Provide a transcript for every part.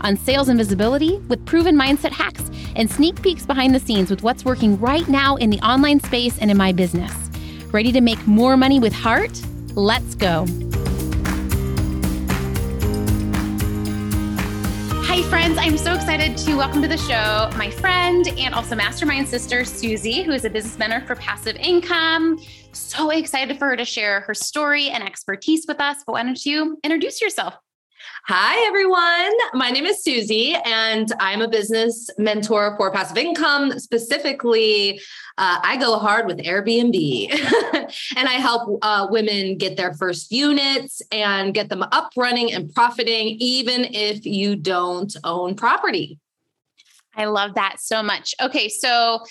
on sales and visibility with proven mindset hacks and sneak peeks behind the scenes with what's working right now in the online space and in my business. Ready to make more money with heart? Let's go. Hi, friends. I'm so excited to welcome to the show my friend and also mastermind sister, Suzie, who is a business mentor for passive income. So excited for her to share her story and expertise with us. But why don't you introduce yourself? Hi, everyone. My name is Suzie, and I'm a business mentor for passive income. Specifically, uh, I go hard with Airbnb and I help uh, women get their first units and get them up running and profiting, even if you don't own property. I love that so much. Okay, so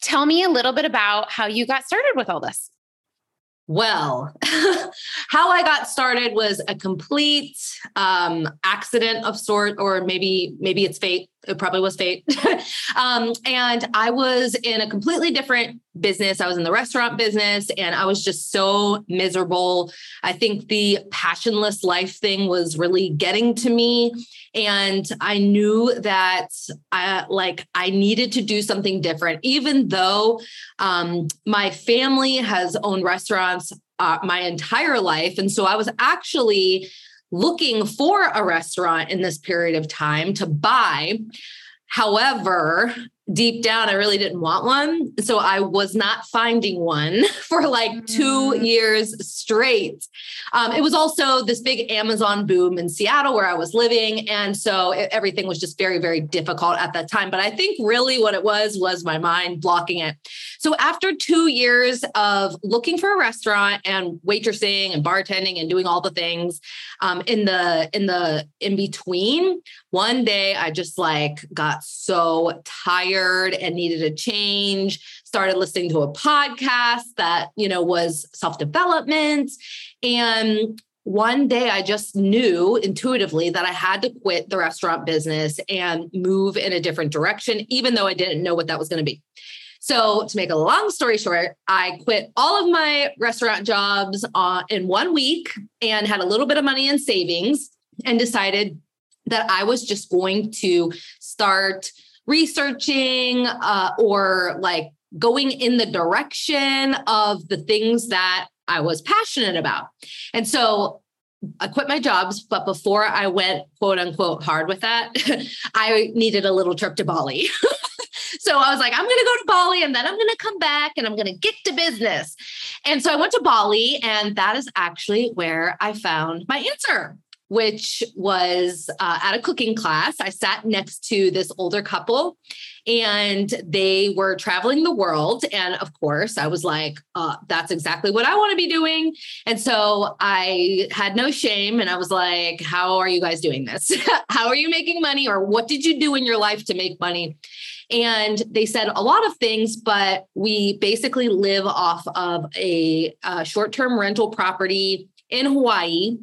tell me a little bit about how you got started with all this. Well, how I got started was a complete um, accident of sort, or maybe maybe it's fate. It probably was fate. um, and I was in a completely different business. I was in the restaurant business, and I was just so miserable. I think the passionless life thing was really getting to me, and I knew that I like I needed to do something different. Even though um, my family has owned restaurants uh, my entire life, and so I was actually looking for a restaurant in this period of time to buy. However, deep down, I really didn't want one. So I was not finding one for like two mm. years straight. Um, it was also this big Amazon boom in Seattle where I was living. And so it, everything was just very, very difficult at that time. But I think really what it was was my mind blocking it. So after two years of looking for a restaurant and waitressing and bartending and doing all the things um, in the in the in between, one day I just like got so tired and needed a change. Started listening to a podcast that you know was self development and one day I just knew intuitively that I had to quit the restaurant business and move in a different direction, even though I didn't know what that was going to be. So, to make a long story short, I quit all of my restaurant jobs uh, in one week and had a little bit of money in savings and decided that I was just going to start researching uh, or like going in the direction of the things that I was passionate about. And so I quit my jobs, but before I went quote unquote hard with that, I needed a little trip to Bali. so I was like, I'm going to go to Bali and then I'm going to come back and I'm going to get to business. And so I went to Bali, and that is actually where I found my answer which was uh, at a cooking class. I sat next to this older couple and they were traveling the world. And of course, I was like, uh, that's exactly what I want to be doing. And so I had no shame and I was like, how are you guys doing this? how are you making money? Or what did you do in your life to make money? And they said a lot of things, but we basically live off of a, a short term rental property in Hawaii.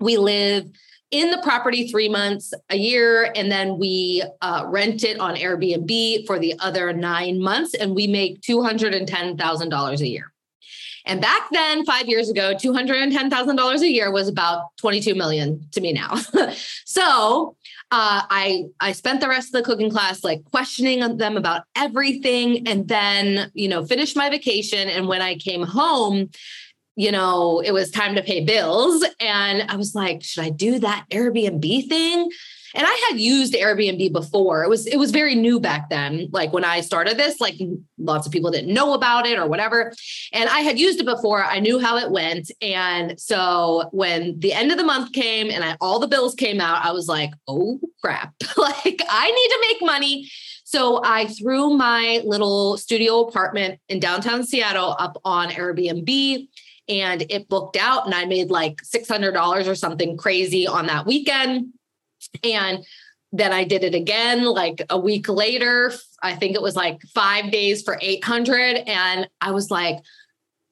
We live in the property three months a year, and then we uh, rent it on Airbnb for the other nine months, and we make $210,000 a year. And back then, five years ago, $210,000 a year was about 22 million to me now. so uh, I I spent the rest of the cooking class like questioning them about everything, and then you know finished my vacation. And when I came home, you know, it was time to pay bills, and I was like, should I do that Airbnb thing? And I had used Airbnb before. It was it was very new back then. Like when I started this, like lots of people didn't know about it or whatever. And I had used it before. I knew how it went. And so when the end of the month came and I, all the bills came out, I was like, "Oh crap. like I need to make money." So I threw my little studio apartment in downtown Seattle up on Airbnb and it booked out and I made like $600 or something crazy on that weekend And then I did it again like a week later. I think it was like five days for 800. And I was like,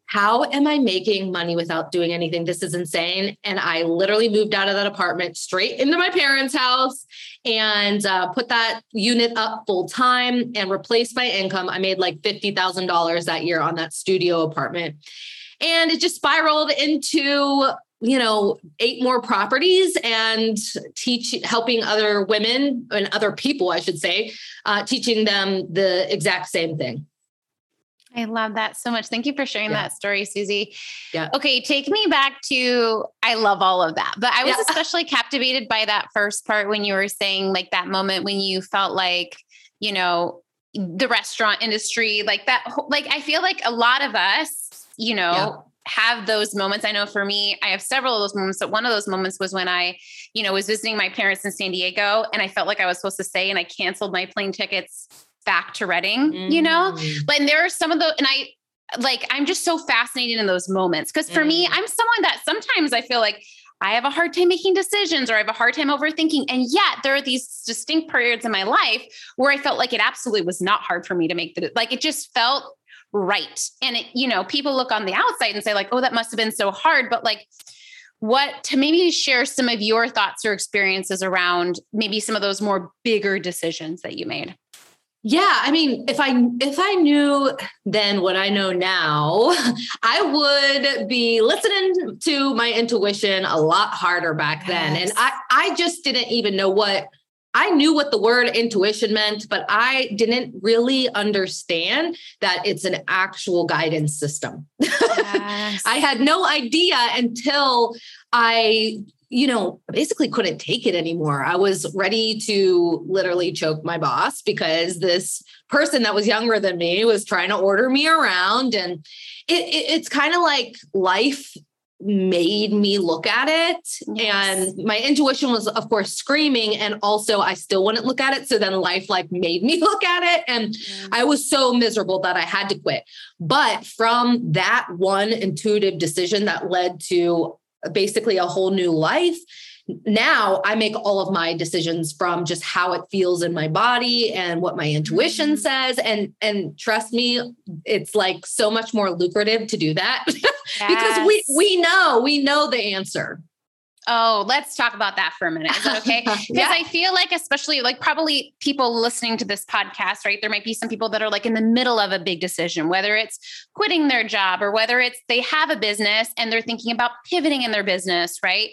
how am I making money without doing anything? This is insane. And I literally moved out of that apartment straight into my parents' house and uh, put that unit up full time and replaced my income. I made like $50,000 that year on that studio apartment. And it just spiraled into you know eight more properties and teach helping other women and other people i should say uh, teaching them the exact same thing I love that so much. Thank you for sharing yeah. that story, Suzie. Yeah. Okay, take me back to I love all of that. But I was yeah. especially captivated by that first part when you were saying like that moment when you felt like, you know, the restaurant industry, like that like I feel like a lot of us, you know, yeah. Have those moments. I know for me, I have several of those moments, but one of those moments was when I, you know, was visiting my parents in San Diego and I felt like I was supposed to stay and I canceled my plane tickets back to Redding, mm. you know? Mm. But and there are some of the, and I like, I'm just so fascinated in those moments. Cause for mm. me, I'm someone that sometimes I feel like I have a hard time making decisions or I have a hard time overthinking. And yet there are these distinct periods in my life where I felt like it absolutely was not hard for me to make the, like it just felt right. And it, you know, people look on the outside and say, like, oh, that must have been so hard. But like, what to maybe share some of your thoughts or experiences around maybe some of those more bigger decisions that you made? Yeah, I mean, if I if I knew then what I know now, I would be listening to my intuition a lot harder back yes. then. And I I just didn't even know what I knew what the word intuition meant, but I didn't really understand that it's an actual guidance system. Yes. I had no idea until I you know, basically couldn't take it anymore. I was ready to literally choke my boss because this person that was younger than me was trying to order me around. And it, it, it's kind of like life made me look at it. Yes. And my intuition was, of course, screaming. And also, I still wouldn't look at it. So then life like made me look at it. And mm. I was so miserable that I had to quit. But from that one intuitive decision that led to basically a whole new life now I make all of my decisions from just how it feels in my body and what my intuition mm-hmm. says and and trust me it's like so much more lucrative to do that yes. because we we know we know the answer Oh, let's talk about that for a minute. Is that okay? Because yeah. I feel like, especially like probably people listening to this podcast, right? There might be some people that are like in the middle of a big decision, whether it's quitting their job or whether it's they have a business and they're thinking about pivoting in their business, right?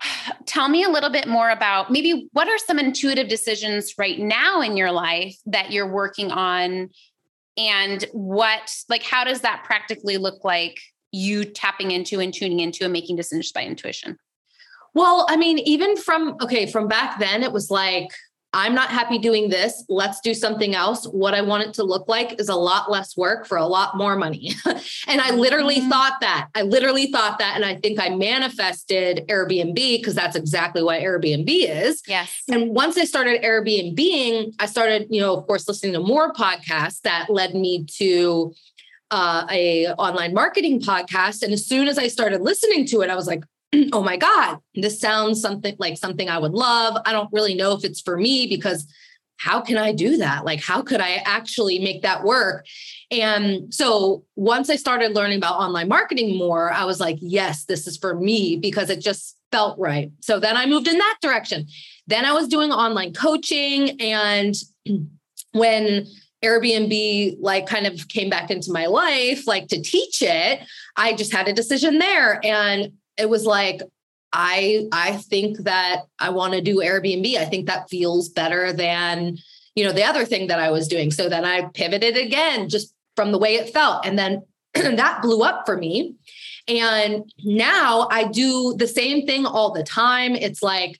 Tell me a little bit more about maybe what are some intuitive decisions right now in your life that you're working on and what like how does that practically look like you tapping into and tuning into and making decisions by intuition? Well, I mean, even from, okay, from back then, it was like, I'm not happy doing this. Let's do something else. What I want it to look like is a lot less work for a lot more money. and I literally mm-hmm. thought that. I literally thought that. And I think I manifested Airbnb because that's exactly what Airbnb is. Yes. And once I started Airbnb, I started, you know, of course, listening to more podcasts that led me to uh, a online marketing podcast. And as soon as I started listening to it, I was like, oh my God, this sounds something like something I would love. I don't really know if it's for me because how can I do that? Like, how could I actually make that work? And so once I started learning about online marketing more, I was like, yes, this is for me because it just felt right. So then I moved in that direction. Then I was doing online coaching. And when Airbnb like kind of came back into my life, like to teach it, I just had a decision there. And it was like, I I think that I want to do Airbnb. I think that feels better than, you know, the other thing that I was doing. So then I pivoted again just from the way it felt. And then that blew up for me. And now I do the same thing all the time. It's like,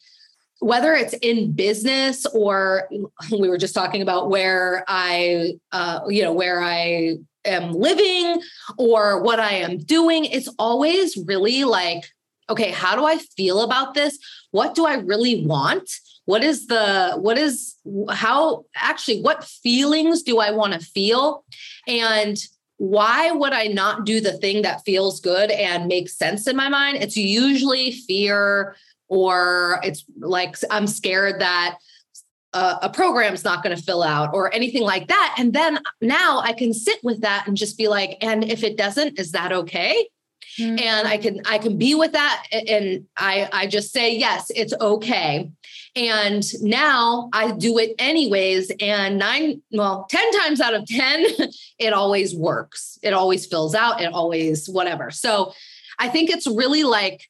whether it's in business or we were just talking about where I, uh, you know, where I am living or what I am doing, it's always really like, okay, how do I feel about this? What do I really want? What is the, what is, how actually, what feelings do I want to feel? And why would I not do the thing that feels good and makes sense in my mind? It's usually fear, or it's like I'm scared that a program's not going to fill out or anything like that. And then now I can sit with that and just be like, and if it doesn't, is that okay? Mm-hmm. And I can I can be with that and I I just say yes, it's okay. And now I do it anyways and 9 well 10 times out of 10 it always works. It always fills out, it always whatever. So I think it's really like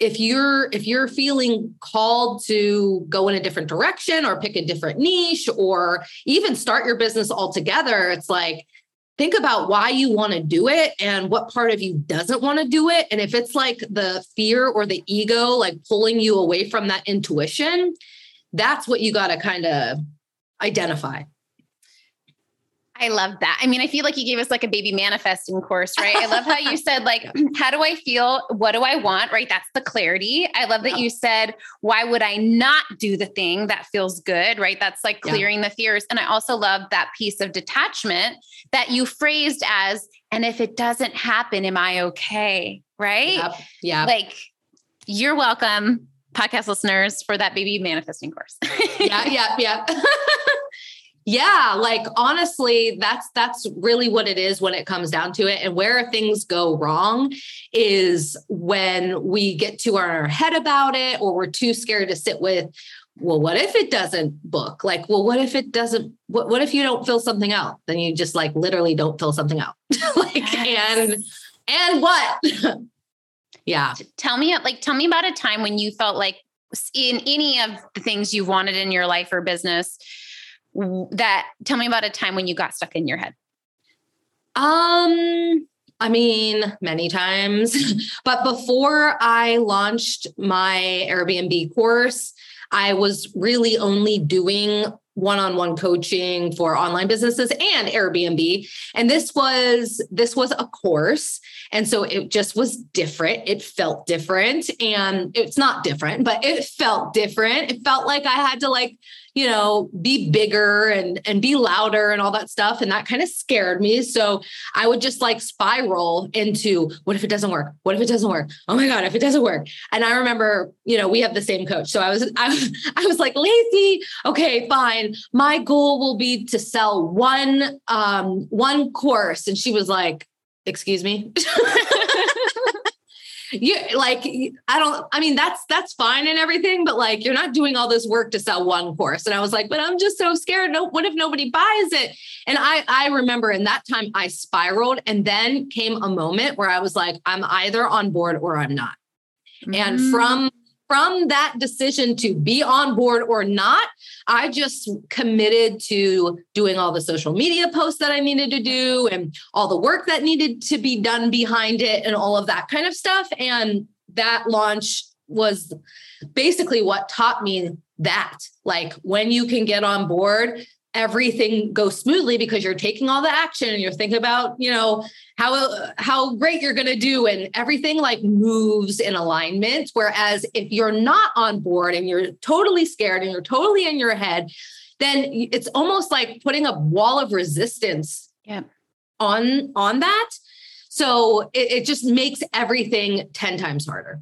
if you're if you're feeling called to go in a different direction or pick a different niche or even start your business altogether it's like think about why you want to do it and what part of you doesn't want to do it. And if it's like the fear or the ego like pulling you away from that intuition that's what you got to kind of identify I love that. I mean, I feel like you gave us like a baby manifesting course, right? I love how you said, like, how do I feel? What do I want? Right. That's the clarity. I love that yeah. you said, why would I not do the thing that feels good? Right. That's like clearing yeah. the fears. And I also love that piece of detachment that you phrased as, and if it doesn't happen, am I okay? Right. Yep. Yeah. Like, you're welcome, podcast listeners, for that baby manifesting course. yeah. Yeah. Yeah. Yeah, like honestly, that's that's really what it is when it comes down to it. And where things go wrong is when we get too our head about it or we're too scared to sit with well, what if it doesn't book? Like, well, what if it doesn't what what if you don't fill something out? Then you just like literally don't fill something out. like yes. and and what? yeah. Tell me like tell me about a time when you felt like in any of the things you've wanted in your life or business that tell me about a time when you got stuck in your head um I mean, many times. but before I launched my Airbnb course, I was really only doing one-on-one coaching for online businesses and Airbnb. And this was this was a course. And so it just was different. It felt different. And it's not different, but it felt different. It felt like I had to like you know, be bigger and and be louder and all that stuff. And that kind of scared me. So I would just like spiral into what if it doesn't work? What if it doesn't work? Oh my God, if it doesn't work. And I remember, you know, we have the same coach. So I was I was I was like, Lacey, okay, fine. My goal will be to sell one um one course. And she was like, excuse me. you like i don't i mean that's that's fine and everything but like you're not doing all this work to sell one course and i was like but i'm just so scared no what if nobody buys it and i i remember in that time i spiraled and then came a moment where i was like i'm either on board or i'm not mm-hmm. and mm. from from that decision to be on board or not, I just committed to doing all the social media posts that I needed to do and all the work that needed to be done behind it and all of that kind of stuff. And that launch was basically what taught me that like when you can get on board everything goes smoothly because you're taking all the action and you're thinking about you know how how great you're going to do and everything like moves in alignment. Whereas if you're not on board and you're totally scared and you're totally in your head then it's almost like putting a wall of resistance yeah. on on that. So it, it just makes everything 10 times harder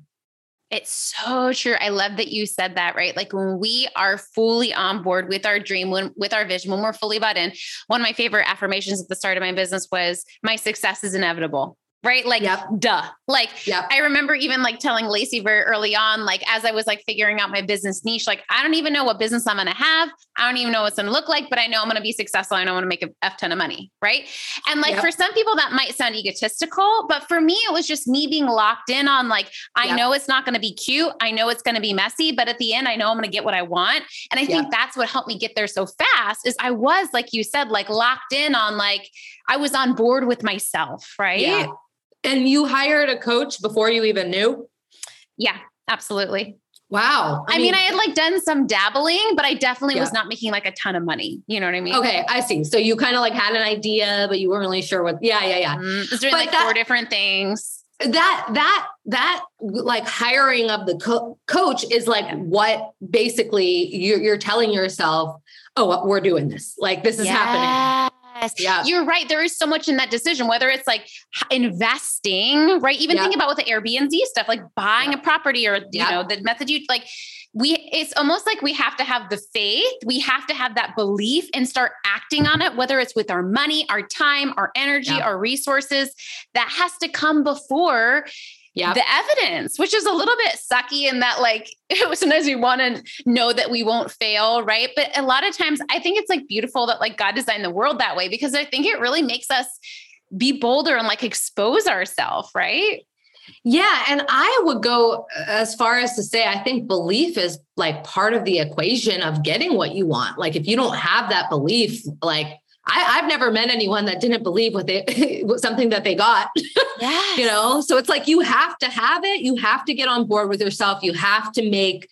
it's so true. I love that you said that, right? Like when we are fully on board with our dream, when, with our vision, when we're fully bought in, one of my favorite affirmations at the start of my business was my success is inevitable right? Like, yep. duh. Like, yep. I remember even like telling Lacey very early on, like, as I was like figuring out my business niche, like, I don't even know what business I'm going to have. I don't even know what's going to look like, but I know I'm going to be successful. I know I'm going to make a F ton of money. Right. And like, yep. for some people, that might sound egotistical, but for me, it was just me being locked in on like, I know it's not going to be cute. I know it's going to be messy, but at the end, I know I'm going to get what I want. And I think that's what helped me get there so fast is I was, like you said, like locked in on like, I was on board with myself. Right. Yeah. And you hired a coach before you even knew? Yeah, absolutely. Wow. I, I mean, mean, I had like done some dabbling, but I definitely yeah. was not making like a ton of money. You know what I mean? Okay, I see. So you kind of like had an idea, but you weren't really sure what. Yeah, yeah, yeah. Mm, doing but like that, four different things. That that that like hiring of the co- coach is like yeah. what basically you're, you're telling yourself, oh, we're doing this. Like this is yes. happening. Yes. Yeah. You're right. There is so much in that decision, whether it's like investing, right? Even yeah. think about with the Airbnb stuff, like buying yeah. a property or, you know, the method you like, we it's almost like we have to have the faith we have to have that belief and start acting on it whether it's with our money our time our energy our resources that has to come before yeah. the evidence, which is a little bit sucky in that like sometimes we want to know that we won't fail, right? But a lot of times I think it's like beautiful that like God designed the world that way because I think it really makes us be bolder and like expose ourselves, right? Yeah. And I would go uh, as far as to say, I think belief is like part of the equation of getting what you want. Like, if you don't have that belief, like, I, have never met anyone that didn't believe what they something that they got. Yes. you know, so it's like you have to have it. You have to get on board with yourself. You have to make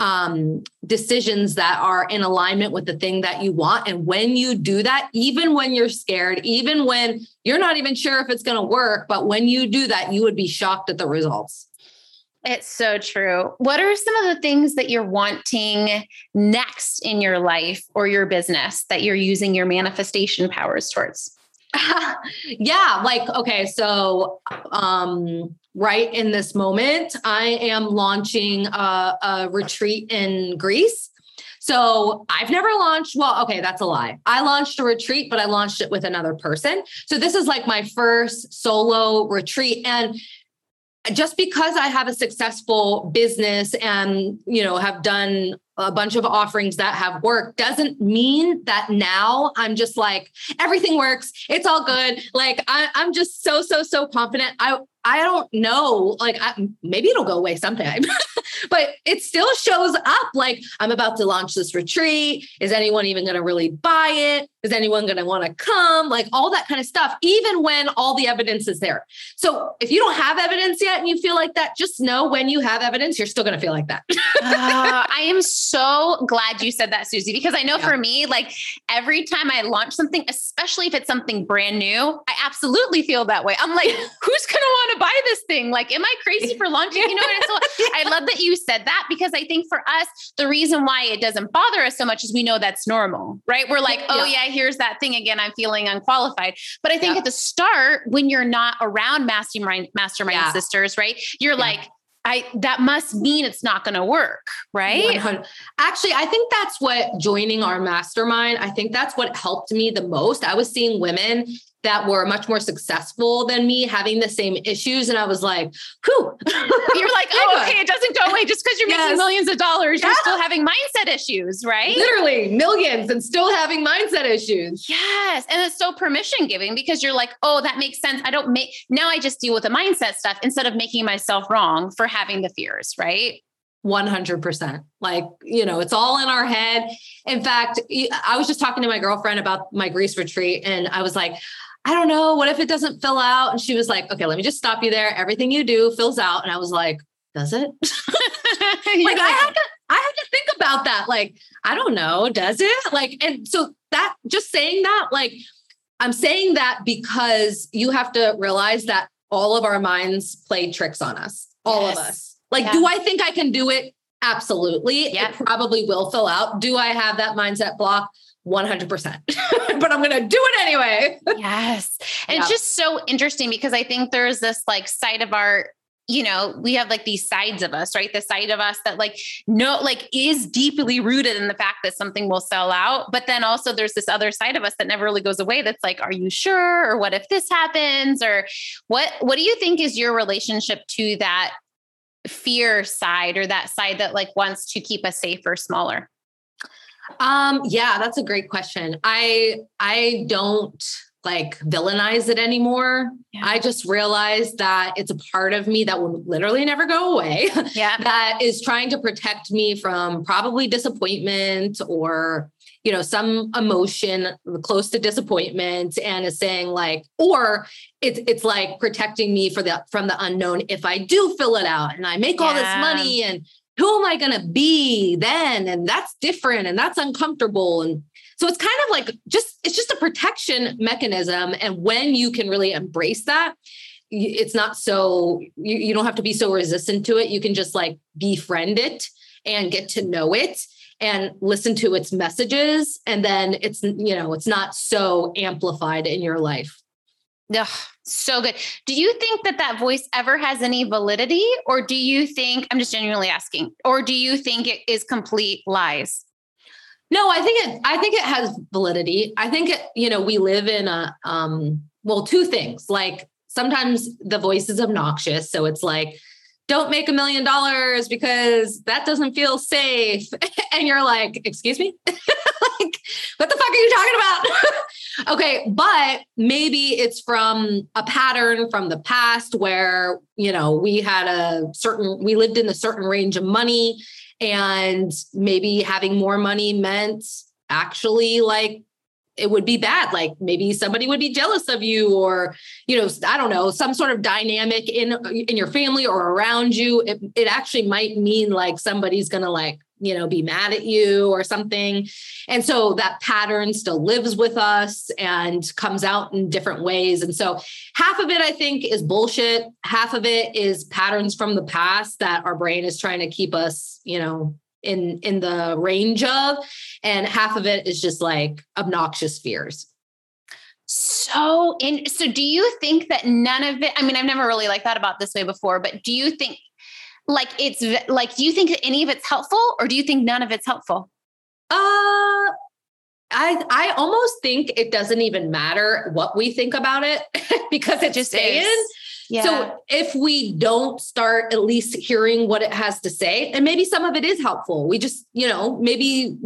um, decisions that are in alignment with the thing that you want. And when you do that, even when you're scared, even when you're not even sure if it's going to work, but when you do that, you would be shocked at the results. It's so true. What are some of the things that you're wanting next in your life or your business that you're using your manifestation powers towards? yeah, like okay, so um right in this moment, I am launching a, a retreat in Greece. So I've never launched, well, okay, that's a lie. I launched a retreat, but I launched it with another person. So this is like my first solo retreat. And just because I have a successful business and, you know, have done a bunch of offerings that have worked doesn't mean that now I'm just like everything works. It's all good. Like I, am just so so so confident. I I don't know. Like I, maybe it'll go away sometime, but it still shows up. Like I'm about to launch this retreat. Is anyone even going to really buy it? Is anyone going to want to come? Like all that kind of stuff. Even when all the evidence is there. So if you don't have evidence yet and you feel like that, just know when you have evidence, you're still going to feel like that. uh, I am so glad you said that, Suzie, because I know yeah. for me, like every time I launch something, especially if it's something brand new, I absolutely feel that way. I'm like, who's going to want to buy this thing? Like, am I crazy for launching? You know, and so I love that you said that because I think for us, the reason why it doesn't bother us so much is we know that's normal, right? We're like, oh, yeah, here's that thing again. I'm feeling unqualified. But I think yeah. at the start, when you're not around mastermind, mastermind yeah. sisters, right? You're like, I that must mean it's not going to work, right? 100. Actually, I think that's what joining our mastermind, I think that's what helped me the most. I was seeing women that were much more successful than me having the same issues. And I was like, whew. You're like, oh, okay, it doesn't go away just because you're yes. making millions of dollars. Yeah. You're still having mindset issues, right? Literally millions and still having mindset issues. Yes. And it's so permission giving because you're like, oh, that makes sense. I don't make, now I just deal with the mindset stuff instead of making myself wrong for having the fears, right? 100%. Like, you know, it's all in our head. In fact, I was just talking to my girlfriend about my Greece retreat, and I was like, I don't know. What if it doesn't fill out? And she was like, okay, let me just stop you there. Everything you do fills out. And I was like, does it? like I had to, I had to think about that. Like, I don't know, does it? Like, and so that just saying that, like, I'm saying that because you have to realize that all of our minds play tricks on us, all yes. of us. Like, yeah. do I think I can do it? Absolutely. Yeah. It probably will fill out. Do I have that mindset block? 100%. but I'm going to do it anyway. yes. And yeah. it's just so interesting because I think there's this like side of our you know, we have like these sides of us, right? The side of us that like no, like is deeply rooted in the fact that something will sell out. But then also there's this other side of us that never really goes away. That's like, are you sure? Or what if this happens? Or what what do you think is your relationship to that fear side or that side that like wants to keep us safe or smaller? Um, yeah, that's a great question. I I don't like villainize it anymore. Yeah. I just realized that it's a part of me that will literally never go away. Yeah. that is trying to protect me from probably disappointment or you know some emotion close to disappointment and is saying like or it's it's like protecting me for the from the unknown if I do fill it out and I make yeah. all this money and who am I going to be then? And that's different and that's uncomfortable. And so it's kind of like just, it's just a protection mechanism. And when you can really embrace that, it's not so, you, you don't have to be so resistant to it. You can just like befriend it and get to know it and listen to its messages and then it's you know it's not so amplified in your life Ugh, so good. Do you think that that voice ever has any validity, or do you think I'm just genuinely asking, or do you think it is complete lies? No, I think it. I think it has validity. I think it. You know, we live in a um. Well, two things. Like sometimes the voice is obnoxious, so it's like don't make a million dollars because that doesn't feel safe. And you're like, excuse me? like, what the fuck are you talking about? okay. But maybe it's from a pattern from the past where, you know, we had a certain, we lived in a certain range of money and maybe having more money meant actually like it would be bad. Like maybe somebody would be jealous of you or you know i don't know some sort of dynamic in in your family or around you. It, it actually might mean like somebody's gonna like you know be mad at you or something. And so that pattern still lives with us and comes out in different ways. And so half of it i think is bullshit. Half of it is patterns from the past that our brain is trying to keep us you know in in the range of and half of it is just like obnoxious fears. So in so do you think that none of it i mean i've never really like thought about this way before but do you think like it's like do you think that any of it's helpful or do you think none of it's helpful? Uh I I almost think it doesn't even matter what we think about it because it just stays. Yeah. So if we don't start at least hearing what it has to say, and maybe some of it is helpful, we just, you know, maybe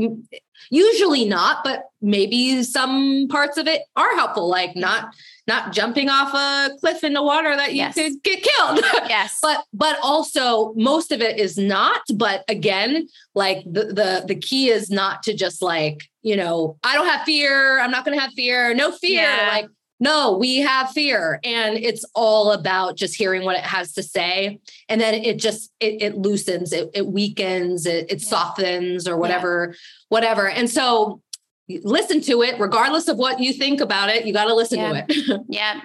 usually not, but maybe some parts of it are helpful, like not not jumping off a cliff into water that you yes. could get killed. Yes. but but also most of it is not. But again, like the the the key is not to just like, you know, I don't have fear. I'm not gonna have fear. No fear. Yeah. Like no, we have fear. And it's all about just hearing what it has to say. And then it just, it, it loosens, it, it weakens, it, it yeah. softens or whatever, yeah. whatever. And so listen to it regardless of what you think about it you got to listen yeah. to it yeah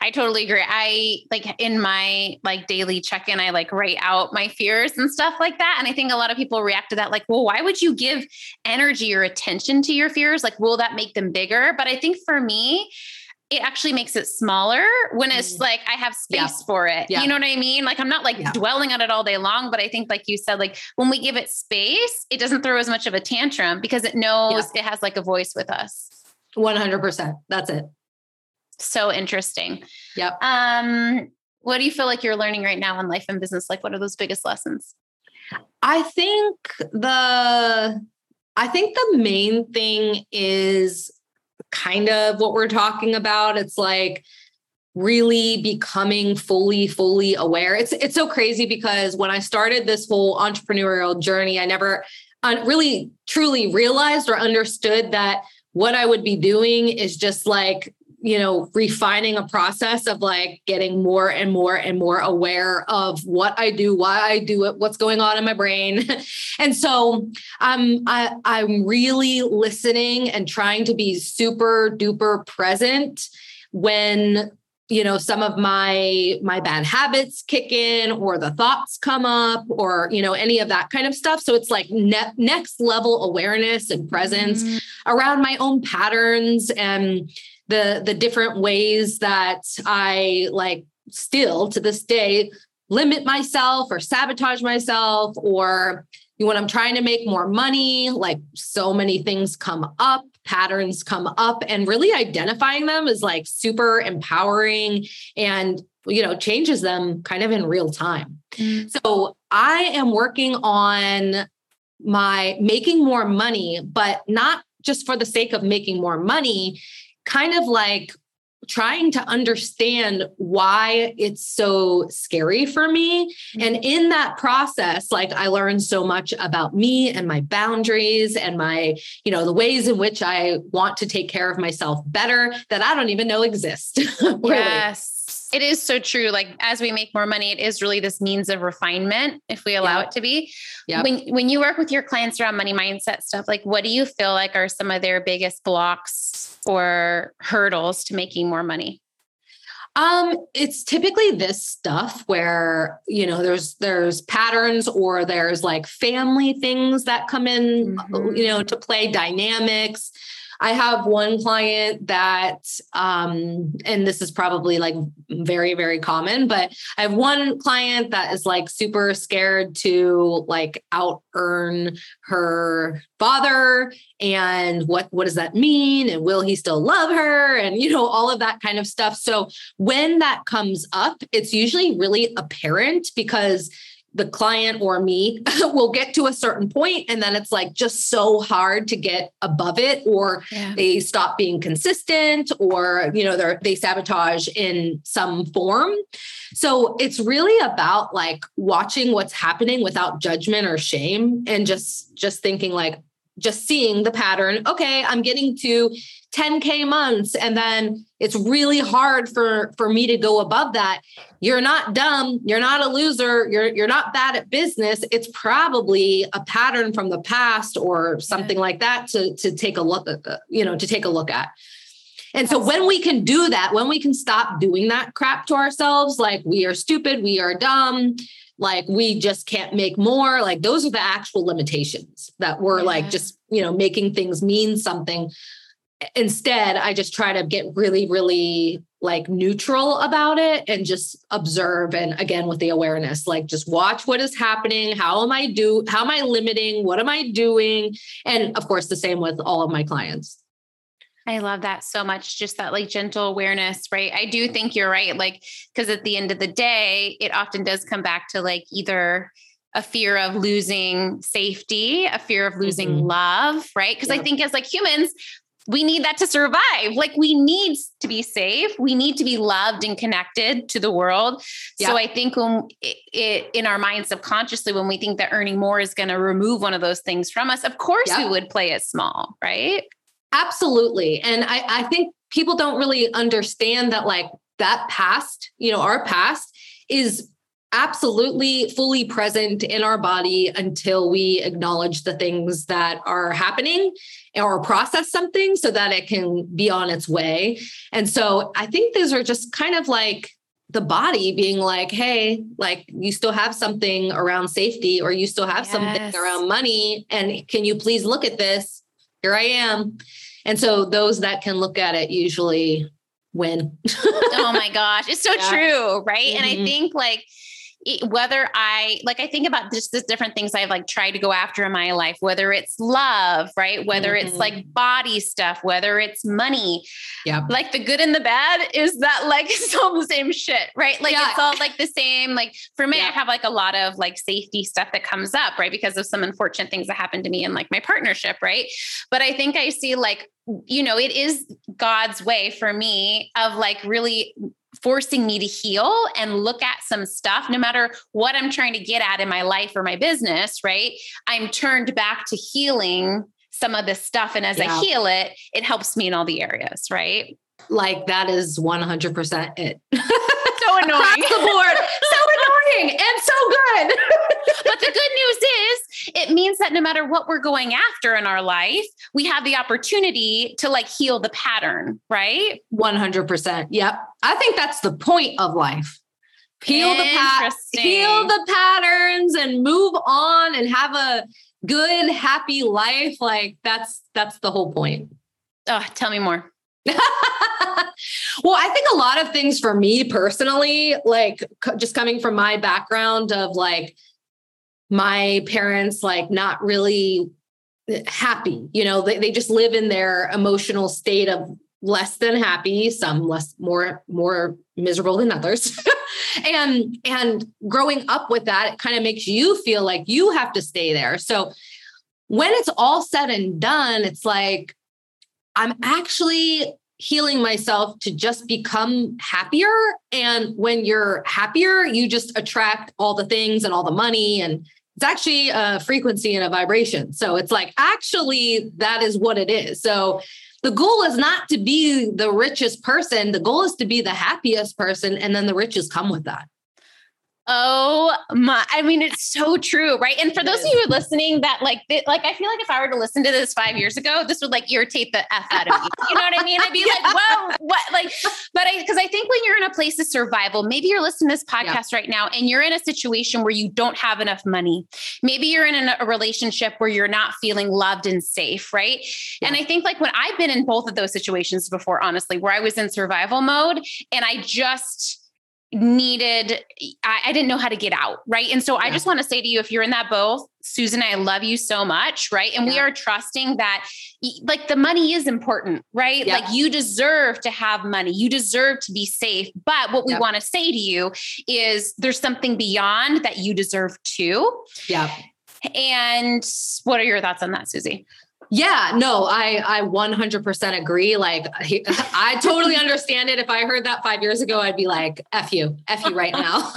i totally agree i like in my like daily check-in i like write out my fears and stuff like that and i think a lot of people react to that like well why would you give energy or attention to your fears like will that make them bigger but i think for me it actually makes it smaller when it's mm. like I have space yeah. for it. Yeah. You know what I mean? Like I'm not like yeah. dwelling on it all day long, but I think like you said, like when we give it space, it doesn't throw as much of a tantrum because it knows it has like a voice with us. 100%. That's it. So interesting. Yep. Um, what do you feel like you're learning right now in life and business? Like what are those biggest lessons? I think the I think the main thing is kind of what we're talking about. It's like really becoming fully fully aware. It's it's so crazy because when I started this whole entrepreneurial journey, I never really truly realized or understood that what I would be doing is just like you know, refining a process of like getting more and more and more aware of what I do, why I do it, what's going on in my brain. and so I'm I, I'm really listening and trying to be super duper present when you know some of my my bad habits kick in or the thoughts come up or you know any of that kind of stuff so it's like ne- next level awareness and presence mm-hmm. around my own patterns and the the different ways that I like still to this day limit myself or sabotage myself or when I'm trying to make more money, like so many things come up, patterns come up, and really identifying them is like super empowering and you know changes them kind of in real time. Mm. So I am working on my making more money, but not just for the sake of making more money kind of like trying to understand why it's so scary for me. Mm-hmm. And in that process, like I learned so much about me and my boundaries and my, you know, the ways in which I want to take care of myself better that I don't even know exist. really. Yes. It is so true. Like as we make more money, it is really this means of refinement if we allow it to be. Yep. When when you work with your clients around money mindset stuff, like what do you feel like are some of their biggest blocks or hurdles to making more money? Um, it's typically this stuff where you know there's there's patterns or there's like family things that come in, mm-hmm. you know, to play dynamics. I have one client that, um, and this is probably like very, very common, but I have one client that is like super scared to like out earn her father and what what does that mean? And will he still love her? And you know all of that kind of stuff. So when that comes up it's usually really apparent because the client or me will get to a certain point and then it's like just so hard to get above it or yeah. they stop being consistent or you know they they sabotage in some form so it's really about like watching what's happening without judgment or shame and just just thinking like just seeing the pattern. Okay, I'm getting to 10k months and then it's really hard for for me to go above that. You're not dumb, you're not a loser, you're you're not bad at business. It's probably a pattern from the past or something like that to to take a look uh, you know, to take a look at. And so when we can do that, when we can stop doing that crap to ourselves, like we are stupid, we are dumb, like we just can't make more. Like those are the actual limitations that we're yeah. like just you know making things mean something. Instead i just try to get really really like neutral about it and just observe and again with the awareness like just watch what is happening. How am i do how am i limiting? What am i doing? And of course the same with all of my clients I love that so much. Just that like gentle awareness, right? I do think you're right. Like, because at the end of the day, it often does come back to like either a fear of losing safety, a fear of losing mm-hmm. love, right? Because yep. I think as like humans, we need that to survive. Like we need to be safe. We need to be loved and connected to the world. Yep. So I think when it, it, in our minds subconsciously, when we think that earning more is going to remove one of those things from us, of course yep. we would play it small, right? Absolutely. And I, I think people don't really understand that, like, that past, you know, our past is absolutely fully present in our body until we acknowledge the things that are happening or process something so that it can be on its way. And so I think those are just kind of like the body being like, hey, like you still have something around safety or you still have yes. something around money. And can you please look at this? Here I am. And so those that can look at it usually win. oh my gosh. It's so yeah. true. Right. Mm-hmm. And I mm-hmm. think like, whether I like, I think about just the different things I've like tried to go after in my life, whether it's love, right? Whether mm-hmm. it's like mm-hmm. body stuff, whether it's money. Yeah. Like the good and the bad is that like it's all the same shit, right? Like yeah. it's all like the same. Like for me, yeah. I have like a lot of like safety stuff that comes up, right? Because of some unfortunate things that happened to me in like my partnership, right? But I think I see like you know, it is God's way for me of like really forcing me to heal and look at some stuff, no matter what I'm trying to get at in my life or my business, right? I'm turned back to healing some of this stuff. And as yeah. I heal it, it helps me in all the areas, right? Like that is 100% it. so annoying. Across the board. So annoying and so good. but the good news is it means that no matter what we're going after in our life, we have the opportunity to like heal the pattern, right? 100%. Yep. I think that's the point of life. Heal the pat- heal the patterns and move on and have a good happy life like that's that's the whole point. Oh, tell me more. well, I think a lot of things for me personally, like just coming from my background of like my parents, like not really eh, happy, you know, they, they just live in their emotional state of less than happy, some less, more, more miserable than others. and, and growing up with that, it kind of makes you feel like you have to stay there. So when it's all said and done, it's like, I'm actually healing myself to just become happier. And when you're happier, you just attract all the things and all the money. And it's actually a frequency and a vibration. So it's like, actually, that is what it is. So the goal is not to be the richest person. The goal is to be the happiest person. And then the riches come with that. Oh my, I mean, it's so true, right? And for those of you who are listening that like, like, I feel like if I were to listen to this five years ago, this would like irritate the F out of me. You know what I mean? I'd be yeah. like, whoa, what? Like, but I, cause I think when you're in a place of survival, maybe you're listening to this podcast yeah. right now and you're in a situation where you don't have enough money. Maybe you're in a relationship where you're not feeling loved and safe, right? Yeah. And I think like when I've been in both of those situations before, honestly, where I was in survival mode and I just, needed I, I, didn't know how to get out right? And so yeah. i just want to say to you if you're in that boat susan i love you so much right? And yeah. we are trusting that like the money is important right? Yeah. like you deserve to have money. You deserve to be safe. But what we want to say to you is there's something beyond that you deserve too. Yeah. And what are your thoughts on that suzie yeah, no, I I 100% agree. Like he, I totally understand it. If I heard that 5 years ago, I'd be like, "F you. F you right now."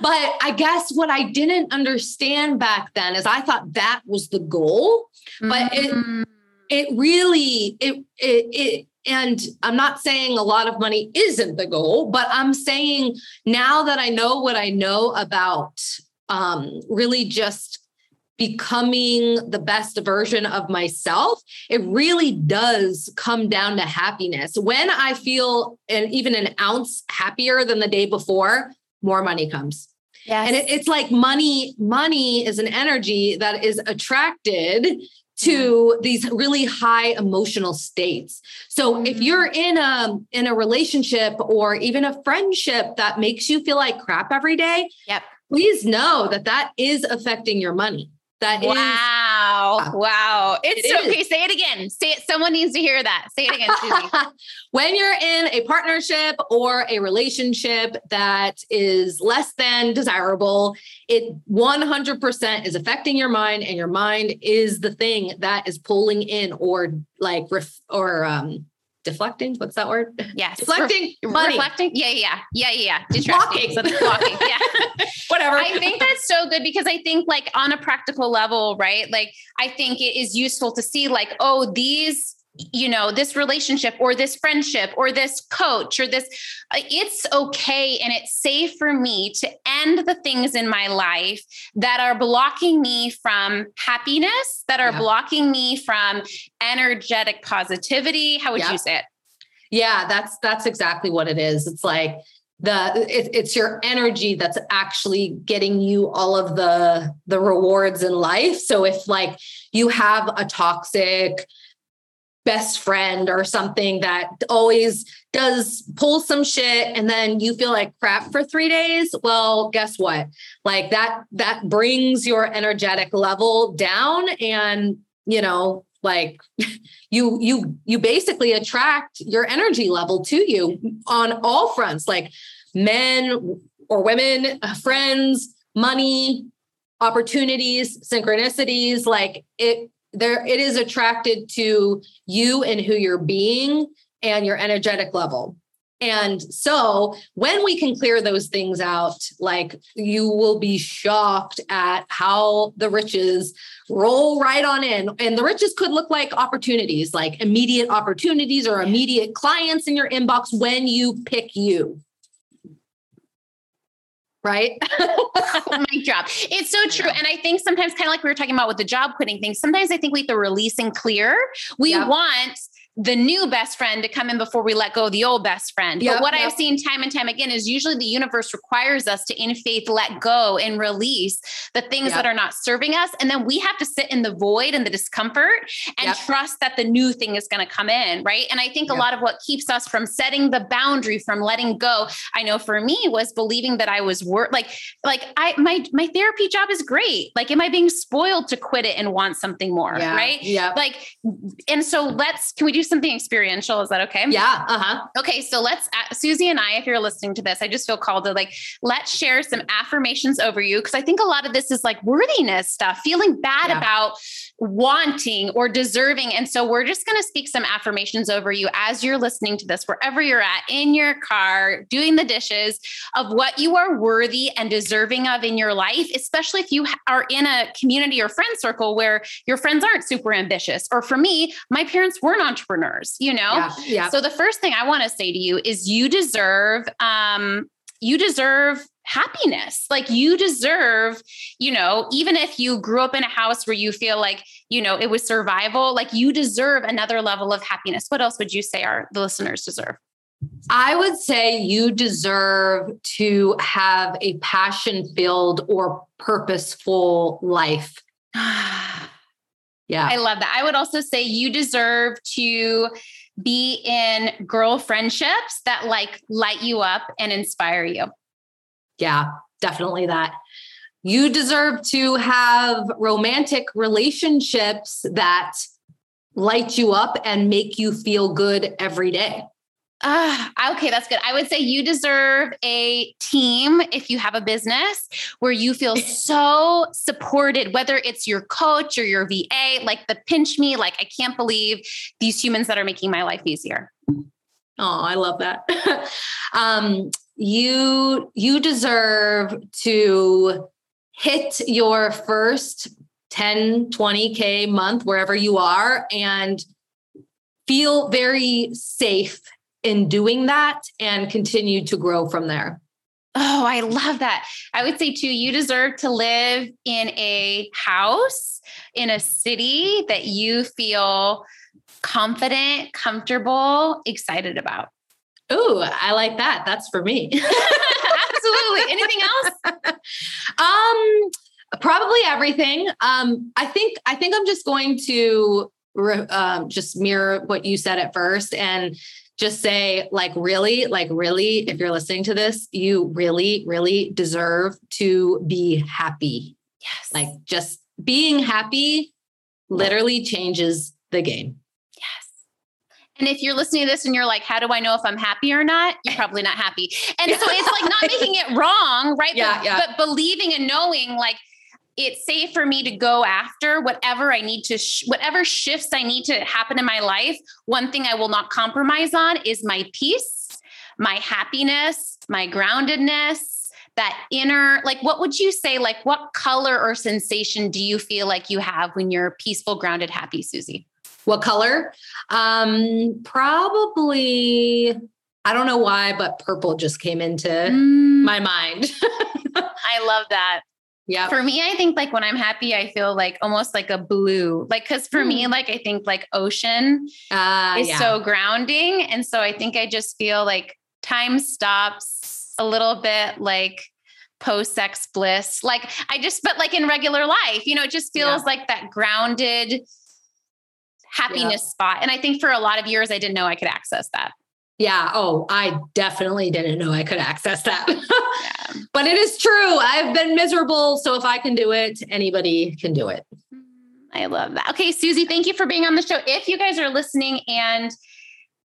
but I guess what I didn't understand back then is I thought that was the goal, but mm-hmm. it it really it it it and I'm not saying a lot of money isn't the goal, but I'm saying now that I know what I know about um really just becoming the best version of myself, it really does come down to happiness. When I feel an, even an ounce happier than the day before, more money comes. Yes. And it, it's like money, money is an energy that is attracted to mm-hmm. these really high emotional states. So mm-hmm. if you're in a in a relationship or even a friendship that makes you feel like crap every day, yep. please know that that is affecting your money. That wow. Is, wow. It's it okay. Say it again. Say it. Someone needs to hear that. Say it again, when you're in a partnership or a relationship that is less than desirable, it 100% is affecting your mind, and your mind is the thing that is pulling in or like ref, or um deflecting. What's that word? Yes. Deflecting Re-. Reflecting. Yeah, yeah, yeah, yeah. Detracting. So blocking. Yeah. Whatever. I think that's so good because I think like on a practical level, right? Like I think it is useful to see like, oh, these you know this relationship or this friendship or this coach or this uh, it's okay and it's safe for me to end the things in my life that are blocking me from happiness that are yeah. blocking me from energetic positivity how would yeah. you say it yeah that's that's exactly what it is it's like the it, it's your energy that's actually getting you all of the the rewards in life so if like you have a toxic best friend or something that always does pull some shit and then you feel like crap for 3 days? Well guess what? Like that that brings your energetic level down and you know like you you you basically attract your energy level to you on all fronts like men or women uh, friends money opportunities synchronicities like it there it is attracted to you and who you're being and your energetic level. And so when we can clear those things out, like you will be shocked at how the riches roll right on in. And the riches could look like opportunities, like immediate opportunities or immediate clients in your inbox when you pick you right? My job. It's so true. And I think sometimes, kind of like we were talking about with the job quitting thing, sometimes I think we have to release and clear. We yep. want the new best friend to come in before we let go of the old best friend. Yep, but what yep. I've seen time and time again is usually the universe requires us to, in faith, let go and release the things yep. that are not serving us. And then we have to sit in the void and the discomfort and trust that the new thing is going to come in. Right. And I think a lot of what keeps us from setting the boundary, from letting go, I know for me was believing that I was work like, like I, my, my therapy job is great. Like, am I being spoiled to quit it and want something more? Yeah. Right. Yeah. Like, and so let's, can we do something experiential. Is that okay? Yeah. Uh huh. Okay. So let's, uh, Suzie and I, if you're listening to this, I just feel called to like, let's share some affirmations over you. Cause I think a lot of this is like worthiness stuff, feeling bad yeah. about wanting or deserving. And so we're just going to speak some affirmations over you as you're listening to this, wherever you're at, in your car, doing the dishes, of what you are worthy and deserving of in your life, especially if you are in a community or friend circle where your friends aren't super ambitious. Or for me, my parents weren't entrepreneurs, you know? Yeah, yeah. So the first thing I want to say to you is you deserve um, you deserve happiness. Like you deserve, you know, even if you grew up in a house where you feel like, you know, it was survival, like you deserve another level of happiness. What else would you say our the listeners deserve? I would say you deserve to have a passion filled or purposeful life. yeah. I love that. I would also say you deserve to be in girl friendships that like light you up and inspire you. Yeah, definitely that. You deserve to have romantic relationships that light you up and make you feel good every day. Uh, okay, that's good. I would say you deserve a team if you have a business where you feel so supported, whether it's your coach or your VA, like the pinch me, like I can't believe these humans that are making my life easier. Oh, I love that. um, you you deserve to hit your first 10 20k month wherever you are and feel very safe in doing that and continue to grow from there Oh, I love that. I would say too, you deserve to live in a house in a city that you feel confident, comfortable, excited about. Oh, I like that. That's for me. Absolutely. Anything else? um, probably everything. Um, I think I think I'm just going to re- um, just mirror what you said at first and just say like really like really if you're listening to this you really really deserve to be happy yes like just being happy literally changes the game Yes. and if you're listening to this and you're like, how do I know if I'm happy or not? You're probably not happy. And so it's like not making it wrong, right? Yeah, but, yeah. but believing and knowing like it's safe for me to go after whatever I need to, sh- whatever shifts I need to happen in my life. One thing I will not compromise on is my peace, my happiness, my groundedness, that inner, like, what would you say? Like, what color or sensation do you feel like you have when you're peaceful, grounded, happy, Suzie? What color? Um, probably, I don't know why, but purple just came into mm. my mind. I love that. Yeah. For me, I think like when I'm happy, I feel like almost like a blue. Like, cause for mm. me, like I think like ocean uh, is yeah. so grounding. And so I think I just feel like time stops a little bit like post sex bliss. Like I just, but like in regular life, you know, it just feels yeah. like that grounded happiness yeah. spot. And I think for a lot of years, I didn't know I could access that. Yeah. Oh, I definitely didn't know I could access that. yeah. But it is true. I've been miserable. So if I can do it, anybody can do it. Mm, I love that. Okay, Suzie, thank you for being on the show. If you guys are listening and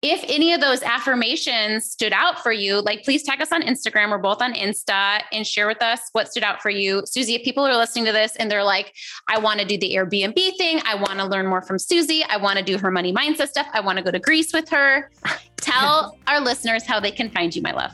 if any of those affirmations stood out for you, like please tag us on Instagram. We're both on Insta and share with us what stood out for you. Suzie, if people are listening to this and they're like, I want to do the Airbnb thing, I want to learn more from Suzie, I want to do her money mindset stuff, I want to go to Greece with her. Tell our listeners how they can find you, my love.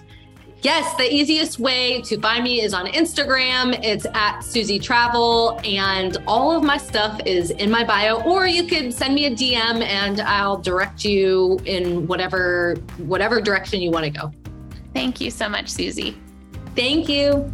Yes, the easiest way to find me is on Instagram. It's at Suzie Travel, and all of my stuff is in my bio. Or you could send me a DM, and I'll direct you in whatever whatever direction you want to go. Thank you so much, Suzie. Thank you.